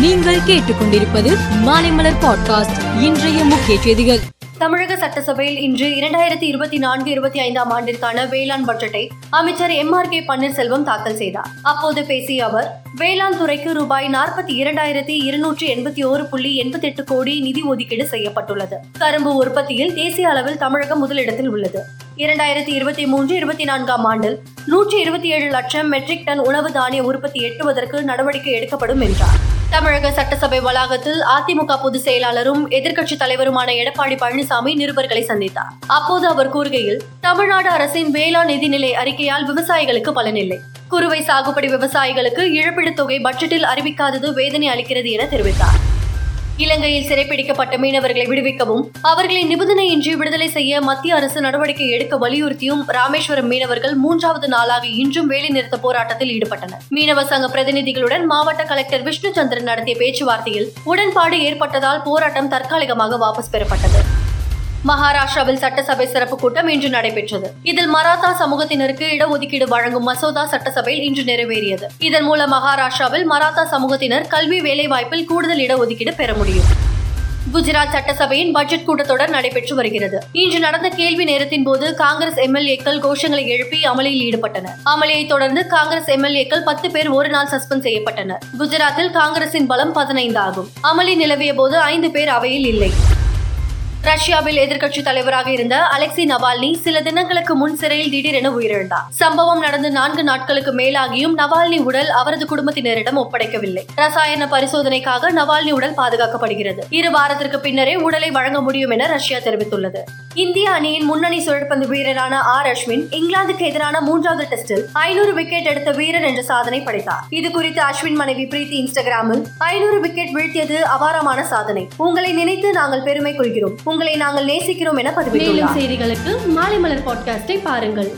நீங்கள் கேட்டுக்கொண்டிருப்பது மாலைமலர் பாட்காஸ்ட் இன்றைய முக்கிய செய்திகள். தமிழக சட்டசபையில் இன்று இரண்டாயிரத்தி இருபத்தி நான்கு இருபத்தி ஐந்தாம் ஆண்டிற்கான வேளாண் பட்ஜெட்டை அமைச்சர் எம் ஆர் கே பன்னீர்செல்வம் தாக்கல் செய்தார். அப்போது பேசிய அவர் வேளாண் துறைக்கு ரூபாய் நாற்பத்தி இரண்டாயிரத்தி இருநூற்றி எண்பத்தி ஓரு புள்ளி எண்பத்தி எட்டு கோடி நிதி ஒதுக்கீடு செய்யப்பட்டுள்ளது. கரும்பு உற்பத்தியில் தேசிய அளவில் தமிழகம் முதலிடத்தில் உள்ளது. இரண்டாயிரத்தி இருபத்தி மூன்று இருபத்தி நான்காம் ஆண்டில் நூற்றி இருபத்தி ஏழு லட்சம் மெட்ரிக் டன் உணவு தானிய உற்பத்தி எட்டுவதற்கு நடவடிக்கை எடுக்கப்படும் என்றார். தமிழக சட்டசபை வளாகத்தில் அதிமுக பொதுச் செயலாளரும் எதிர்க்கட்சி தலைவருமான எடப்பாடி பழனிசாமி நிருபர்களை சந்தித்தார். அப்போது அவர் கூறுகையில் தமிழ்நாடு அரசின் வேளாண் நிதிநிலை அறிக்கையால் விவசாயிகளுக்கு பலனில்லை. குறுவை சாகுபடி விவசாயிகளுக்கு இழப்பீடு தொகை பட்ஜெட்டில் அறிவிக்காதது வேதனை அளிக்கிறது என தெரிவித்தார். இலங்கையில் சிறைப்பிடிக்கப்பட்ட மீனவர்களை விடுவிக்கவும் அவர்களை நிபந்தனையின்றி விடுதலை செய்ய மத்திய அரசு நடவடிக்கை எடுக்க வலியுறுத்தியும் ராமேஸ்வரம் மீனவர்கள் மூன்றாவது நாளாக இன்றும் வேலைநிறுத்த போராட்டத்தில் ஈடுபட்டனர். மீனவ சங்க பிரதிநிதிகளுடன் மாவட்ட கலெக்டர் விஷ்ணு சந்திரன் நடத்திய பேச்சுவார்த்தையில் உடன்பாடு ஏற்பட்டதால் போராட்டம் தற்காலிகமாக வாபஸ் பெறப்பட்டது. மகாராஷ்டிராவில் சட்டசபை சிறப்பு கூட்டம் இன்று நடைபெற்றது. இதில் மராத்தா சமூகத்தினருக்கு இடஒதுக்கீடு வழங்கும் மசோதா சட்டசபையில் இன்று நிறைவேறியது. இதன் மூலம் மகாராஷ்டிராவில் மராத்தா சமூகத்தினர் கல்வி வேலைவாய்ப்பில் கூடுதல் இடஒதுக்கீடு பெற முடியும். குஜராத் சட்டசபையின் பட்ஜெட் கூட்டத்தொடர் நடைபெற்று வருகிறது. இன்று நடந்த கேள்வி நேரத்தின் போது காங்கிரஸ் எம்எல்ஏக்கள் கோஷங்களை எழுப்பி அமளியில் ஈடுபட்டனர். அமளியை தொடர்ந்து காங்கிரஸ் எம்எல்ஏக்கள் பத்து பேர் ஒரு நாள் சஸ்பெண்ட் செய்யப்பட்டனர். குஜராத்தில் காங்கிரசின் பலம் பதினைந்து ஆகும். அமளி நிலவிய போது ஐந்து பேர் அவையில் இல்லை. ரஷ்யாவில் எதிர்க்கட்சி தலைவராக இருந்த அலெக்சி நவால்னி சில தினங்களுக்கு முன் சிறையில் திடீரென உயிரிழந்தார். சம்பவம் நடந்து நான்கு நாட்களுக்கு மேலாகியும் நவால்னி உடல் அவரது குடும்பத்தினரிடம் ஒப்படைக்கவில்லை. ரசாயன பரிசோதனைக்காக நவால்னி உடல் பாதுகாக்கப்படுகிறது. இரு வாரத்திற்கு பின்னரே உடலை வழங்க முடியும் என ரஷ்யா தெரிவித்துள்ளது. இந்திய அணியின் முன்னணி சுழற்பந்து வீரரான ஆர். அஸ்வின் இங்கிலாந்துக்கு எதிரான மூன்றாவது டெஸ்டில் ஐநூறு விக்கெட் எடுத்த வீரர் என்ற சாதனை படைத்தார். இது குறித்து அஸ்வின் மனைவி பிரீத்தி இன்ஸ்டாகிராமில் ஐநூறு விக்கெட் வீழ்த்தியது அபாரமான சாதனை. உங்களை நினைத்து நாங்கள் பெருமை கொள்கிறோம். உங்களை நாங்கள் நேசிக்கிறோம் என மேலும் செய்திகளுக்கு மாலை மலர் பாட்காஸ்டை பாருங்கள்.